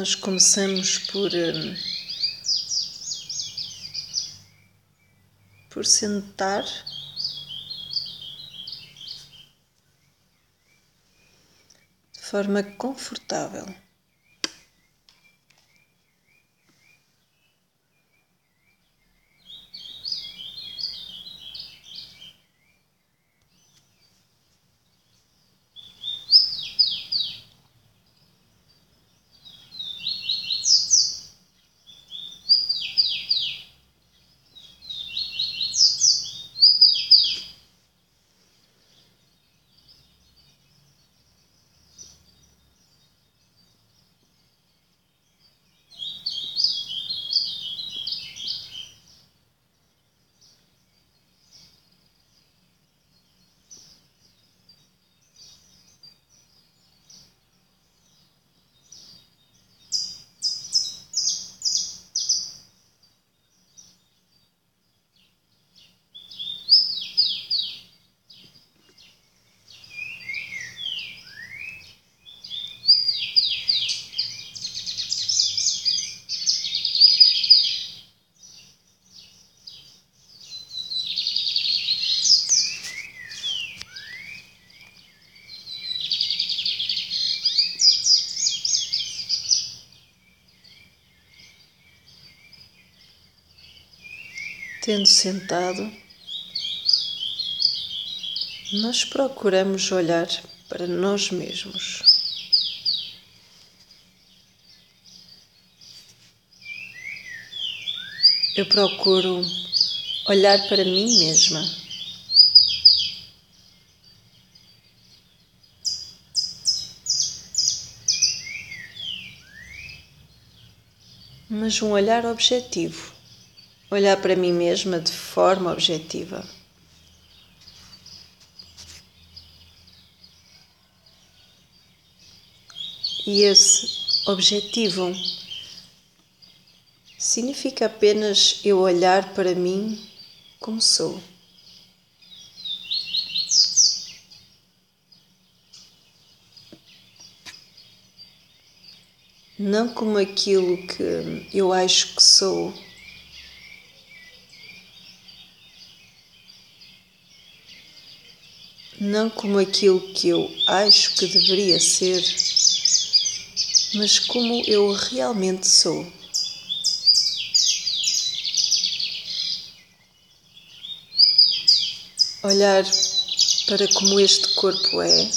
Nós começamos por, hum, por sentar de forma confortável. Tendo sentado, nós procuramos olhar para nós mesmos. Eu procuro olhar para mim mesma. Mas um olhar objetivo olhar para mim mesma de forma objetiva. E esse objetivo significa apenas eu olhar para mim como sou. Não como aquilo que eu acho que sou não como aquilo que eu acho que deveria ser, mas como eu realmente sou. Olhar para como este corpo é,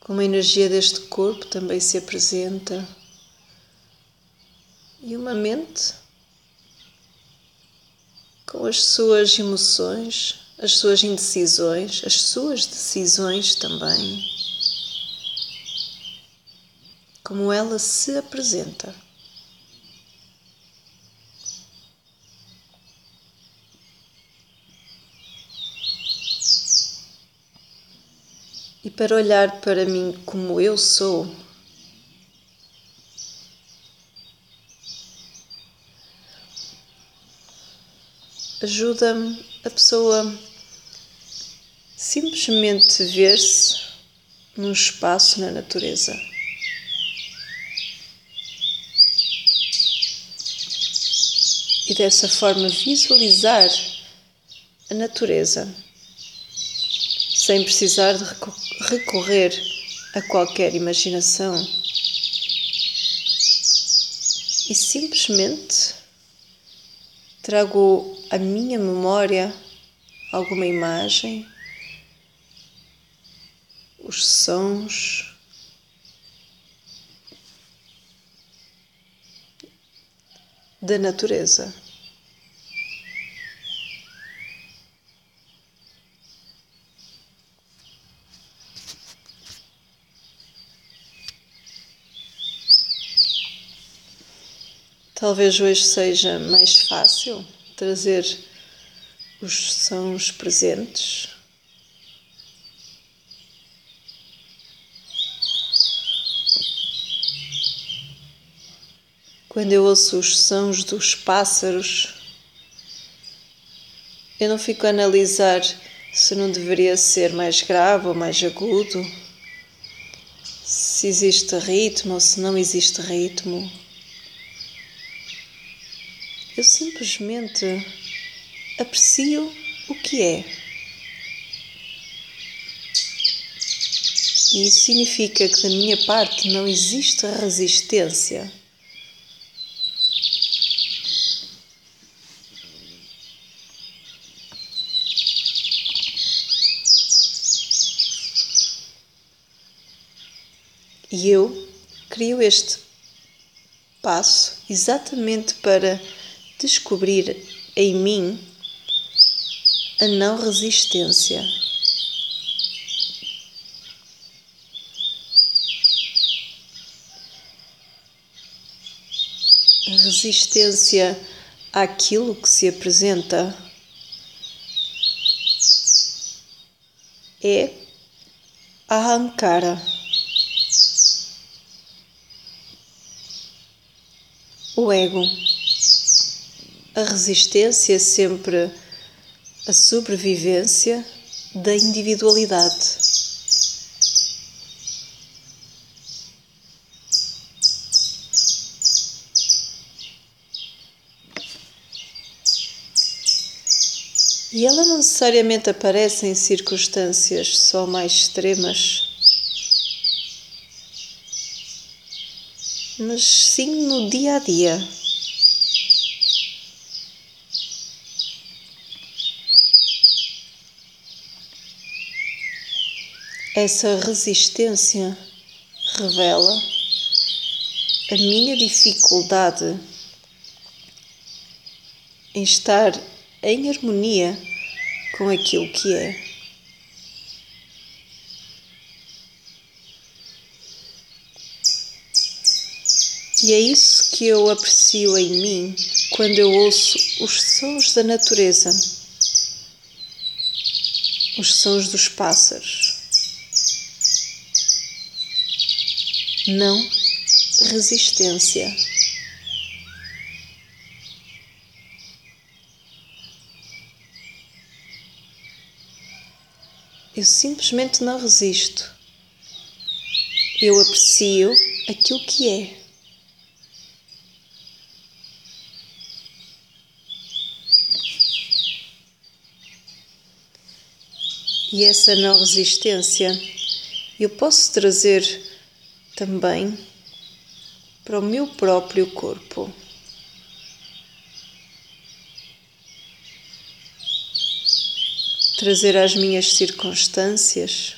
como a energia deste corpo também se apresenta, e uma mente com as suas emoções, as suas indecisões, as suas decisões também. Como ela se apresenta. E para olhar para mim como eu sou, ajuda a pessoa simplesmente ver-se num espaço na natureza. E dessa forma visualizar a natureza sem precisar de recorrer a qualquer imaginação e simplesmente trago à minha memória alguma imagem os sons. Da natureza. Talvez hoje seja mais fácil trazer os sons presentes. Quando eu ouço os sons dos pássaros, eu não fico a analisar se não deveria ser mais grave ou mais agudo, se existe ritmo ou se não existe ritmo. Eu simplesmente aprecio o que é. E isso significa que da minha parte não existe resistência. E eu crio este passo exatamente para descobrir em mim a não resistência. Resistência àquilo que se apresenta é a Ankara. O ego a resistência é sempre a sobrevivência da individualidade. E ela não necessariamente aparece em circunstâncias só mais extremas, mas sim no dia a dia. Essa resistência revela a minha dificuldade em estar em harmonia com aquilo que é. E é isso que eu aprecio em mim quando eu ouço os sons da natureza, os sons dos pássaros. Não resistência. Eu simplesmente não resisto. Eu aprecio aquilo que é. E essa não resistência eu posso trazer também para o meu próprio corpo. Trazer as minhas circunstâncias.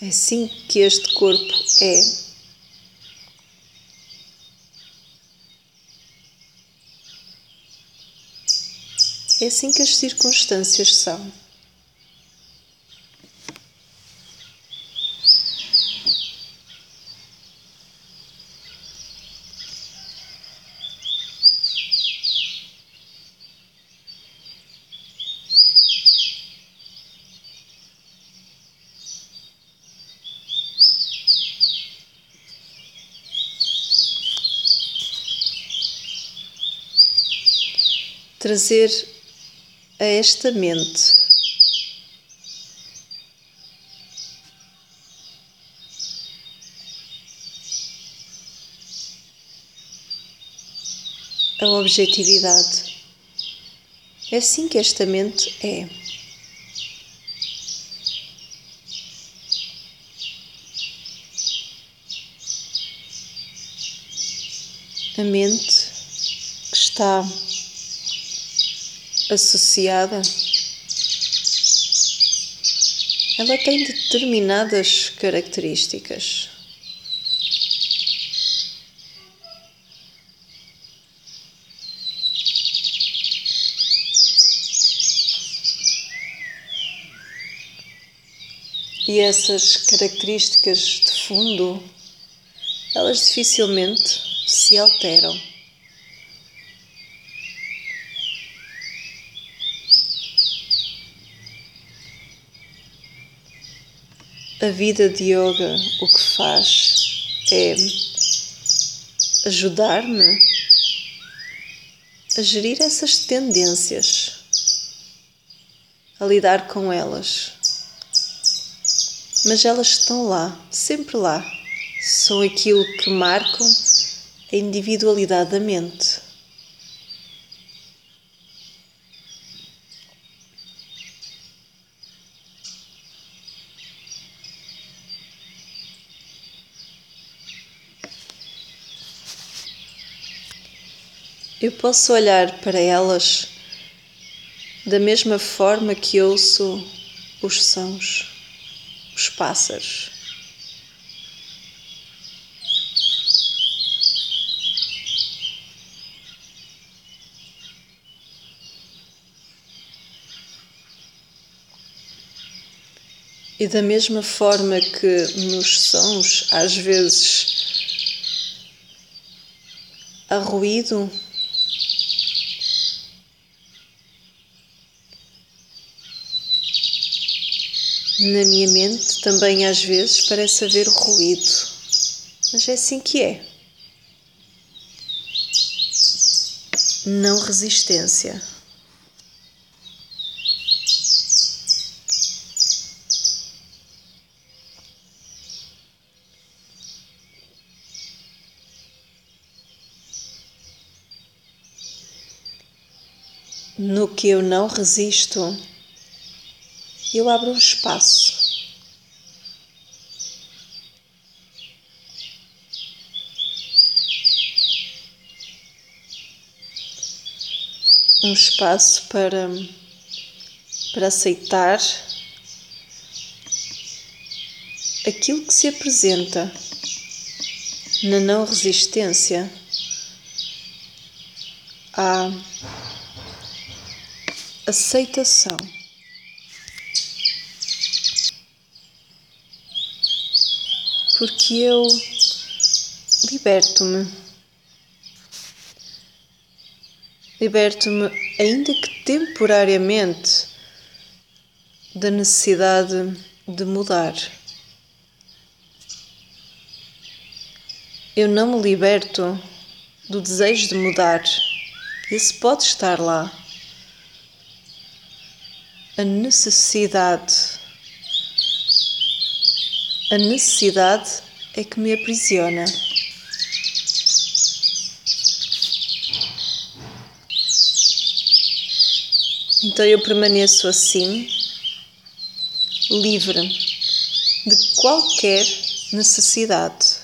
É assim que este corpo é. É assim que as circunstâncias são. trazer a esta mente. A objetividade. É assim que esta mente é. A mente está associada, ela tem determinadas características. E essas características de fundo, elas dificilmente se alteram. A vida de yoga o que faz é ajudar-me a gerir essas tendências, a lidar com elas mas elas estão lá, sempre lá. São aquilo que marcam a individualidade da mente. Eu posso olhar para elas da mesma forma que ouço os sons os pássaros. E da mesma forma que nos sons, às vezes, há ruído, Na minha mente também às vezes parece haver ruído, mas é assim que é. Não resistência. No que eu não resisto, eu abro um espaço. Um espaço para, para aceitar aquilo que se apresenta na não resistência à aceitação. Porque eu liberto-me. Liberto-me, ainda que temporariamente, da necessidade de mudar. Eu não me liberto do desejo de mudar. Esse pode estar lá. A necessidade a necessidade é que me aprisiona. Então eu permaneço assim, livre de qualquer necessidade.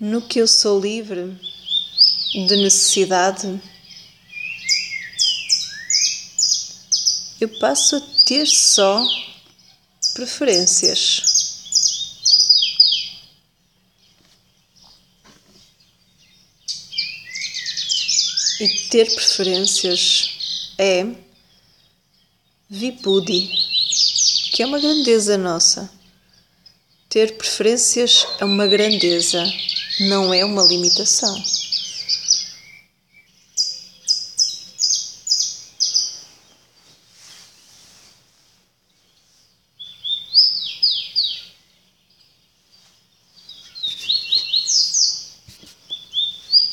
No que eu sou livre de necessidade, eu passo a ter só preferências. E ter preferências é vipudi, que é uma grandeza nossa. Ter preferências é uma grandeza não é uma limitação.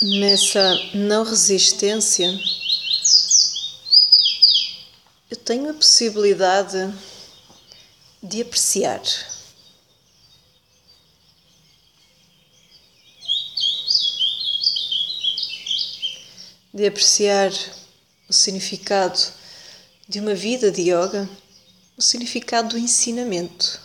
Nessa não resistência, eu tenho a possibilidade de apreciar. De apreciar o significado de uma vida de yoga, o significado do ensinamento.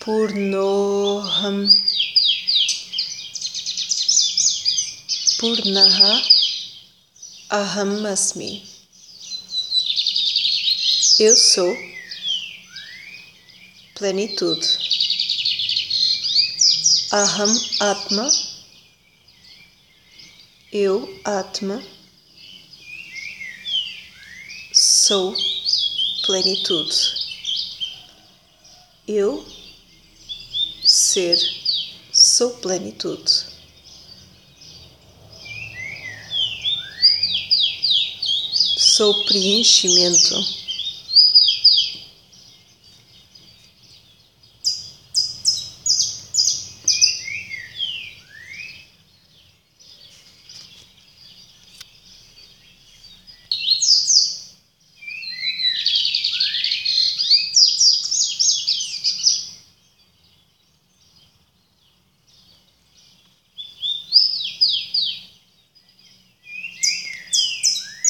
Purnoham Purnaha Aham Asmi. Eu sou plenitude. Aham Atma. Eu, Atma, sou plenitude. Eu, ser, sou plenitude. Sou preenchimento.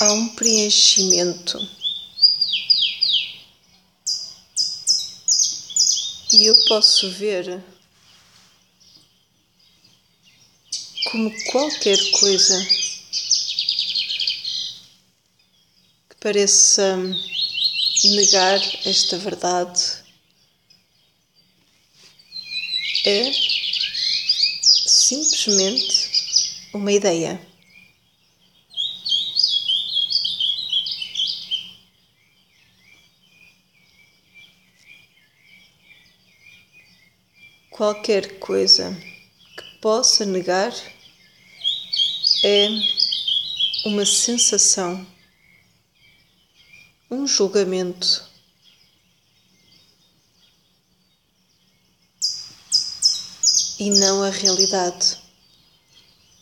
Há um preenchimento. E eu posso ver como qualquer coisa que pareça negar esta verdade é simplesmente uma ideia. Qualquer coisa que possa negar é uma sensação, um julgamento. E não a realidade,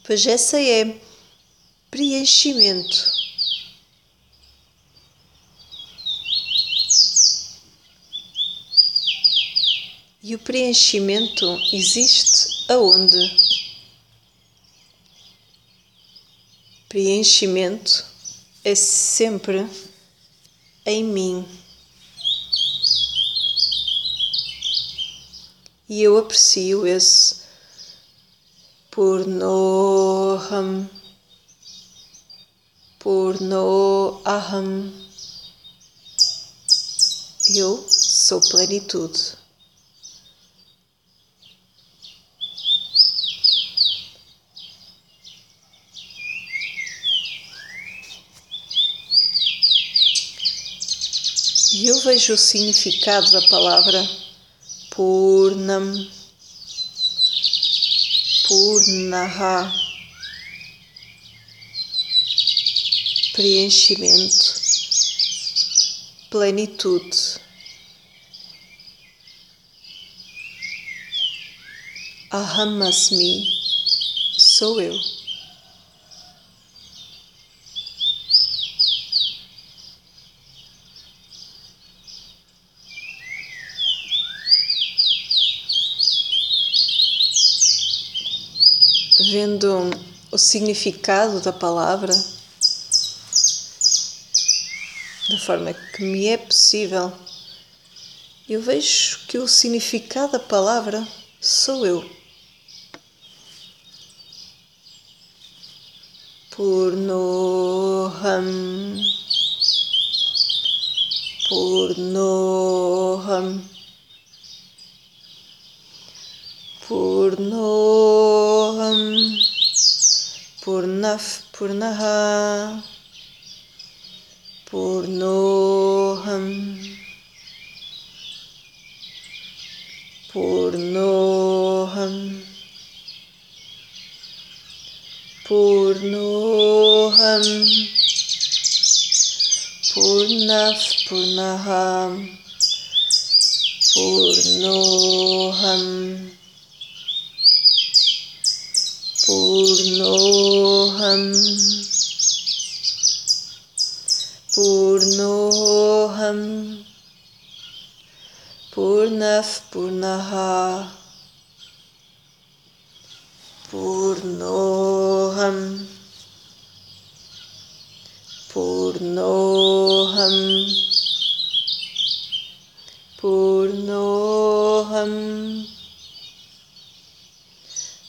pois essa é preenchimento E o preenchimento existe aonde? Preenchimento é sempre em mim. E eu aprecio esse Purnoham, Purnoaham. Eu sou plenitude. Vejo o significado da palavra Purnam, Purnaha, preenchimento, plenitude. Ahamasmi, sou eu. Vendo o significado da palavra da forma que me é possível, eu vejo que o significado da palavra sou eu. Purnoham, Purnoham, Purnoham. Purnaf Purnaha Purnoham Purnoham Purnoham Purnaf Purnaham Purnoham Purnoham Purnoham Purnaf Purnaha Purnoham Purnoham Purnoham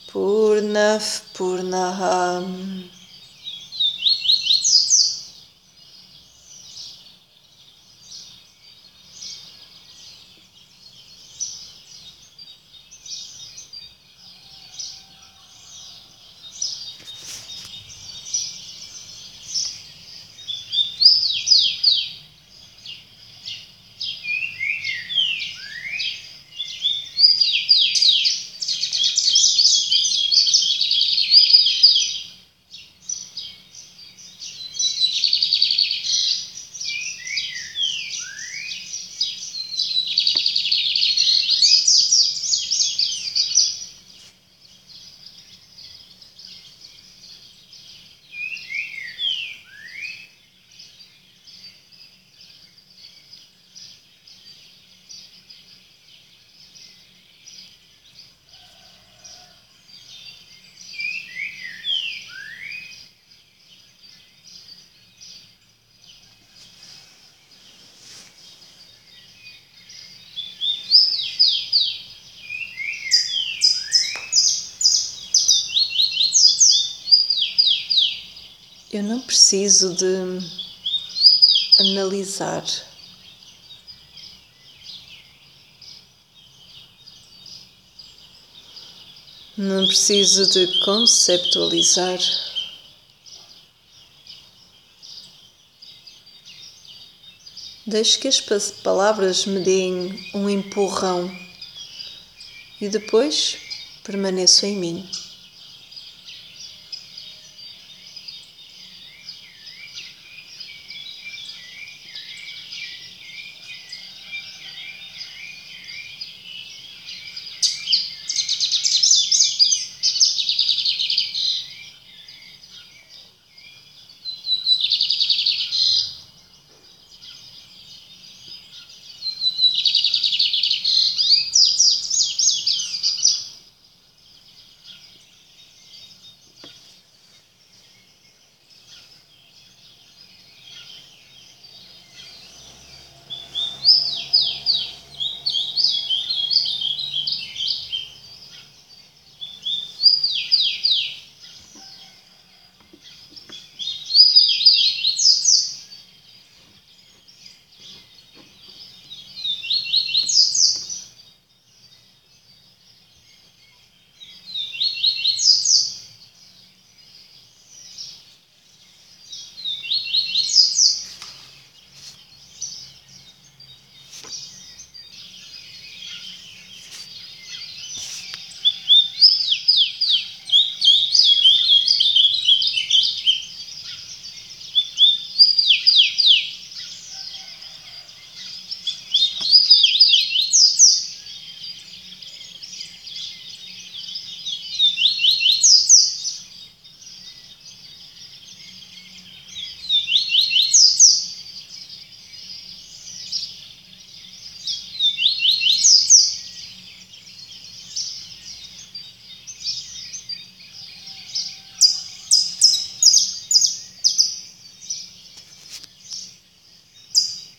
Purnaf Purnaham Eu não preciso de analisar. Não preciso de conceptualizar. Deixo que as palavras me deem um empurrão e depois permaneço em mim.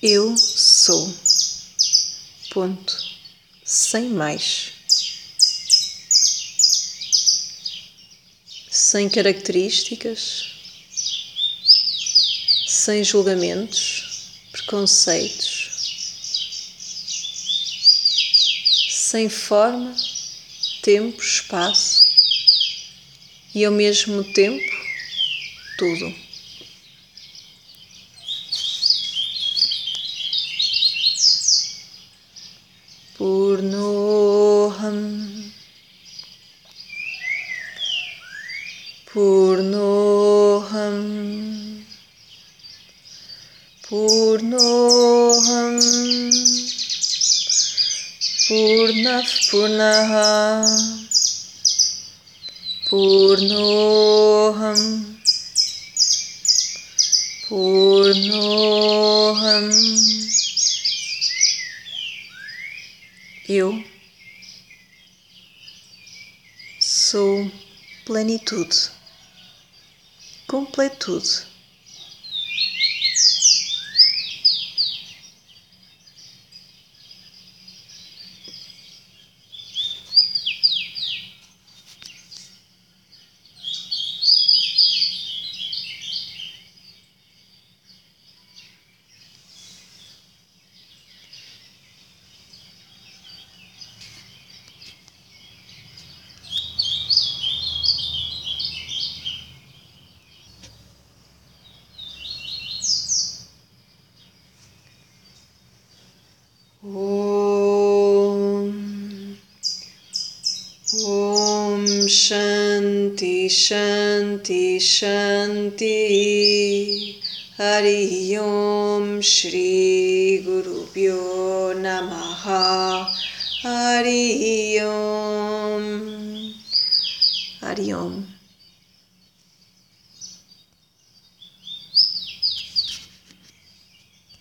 Eu sou. Ponto. Sem mais. Sem características, sem julgamentos, preconceitos, sem forma, tempo, espaço e ao mesmo tempo tudo. पूर्णोऽहम् पूर्णोऽहम् पूर्णः पुनः पूर्णोऽहम् पूर्णोऽहम् Eu sou plenitude, completude. शान्ति शान्ति हरि ओं श्रीगुरुभ्यो नमः।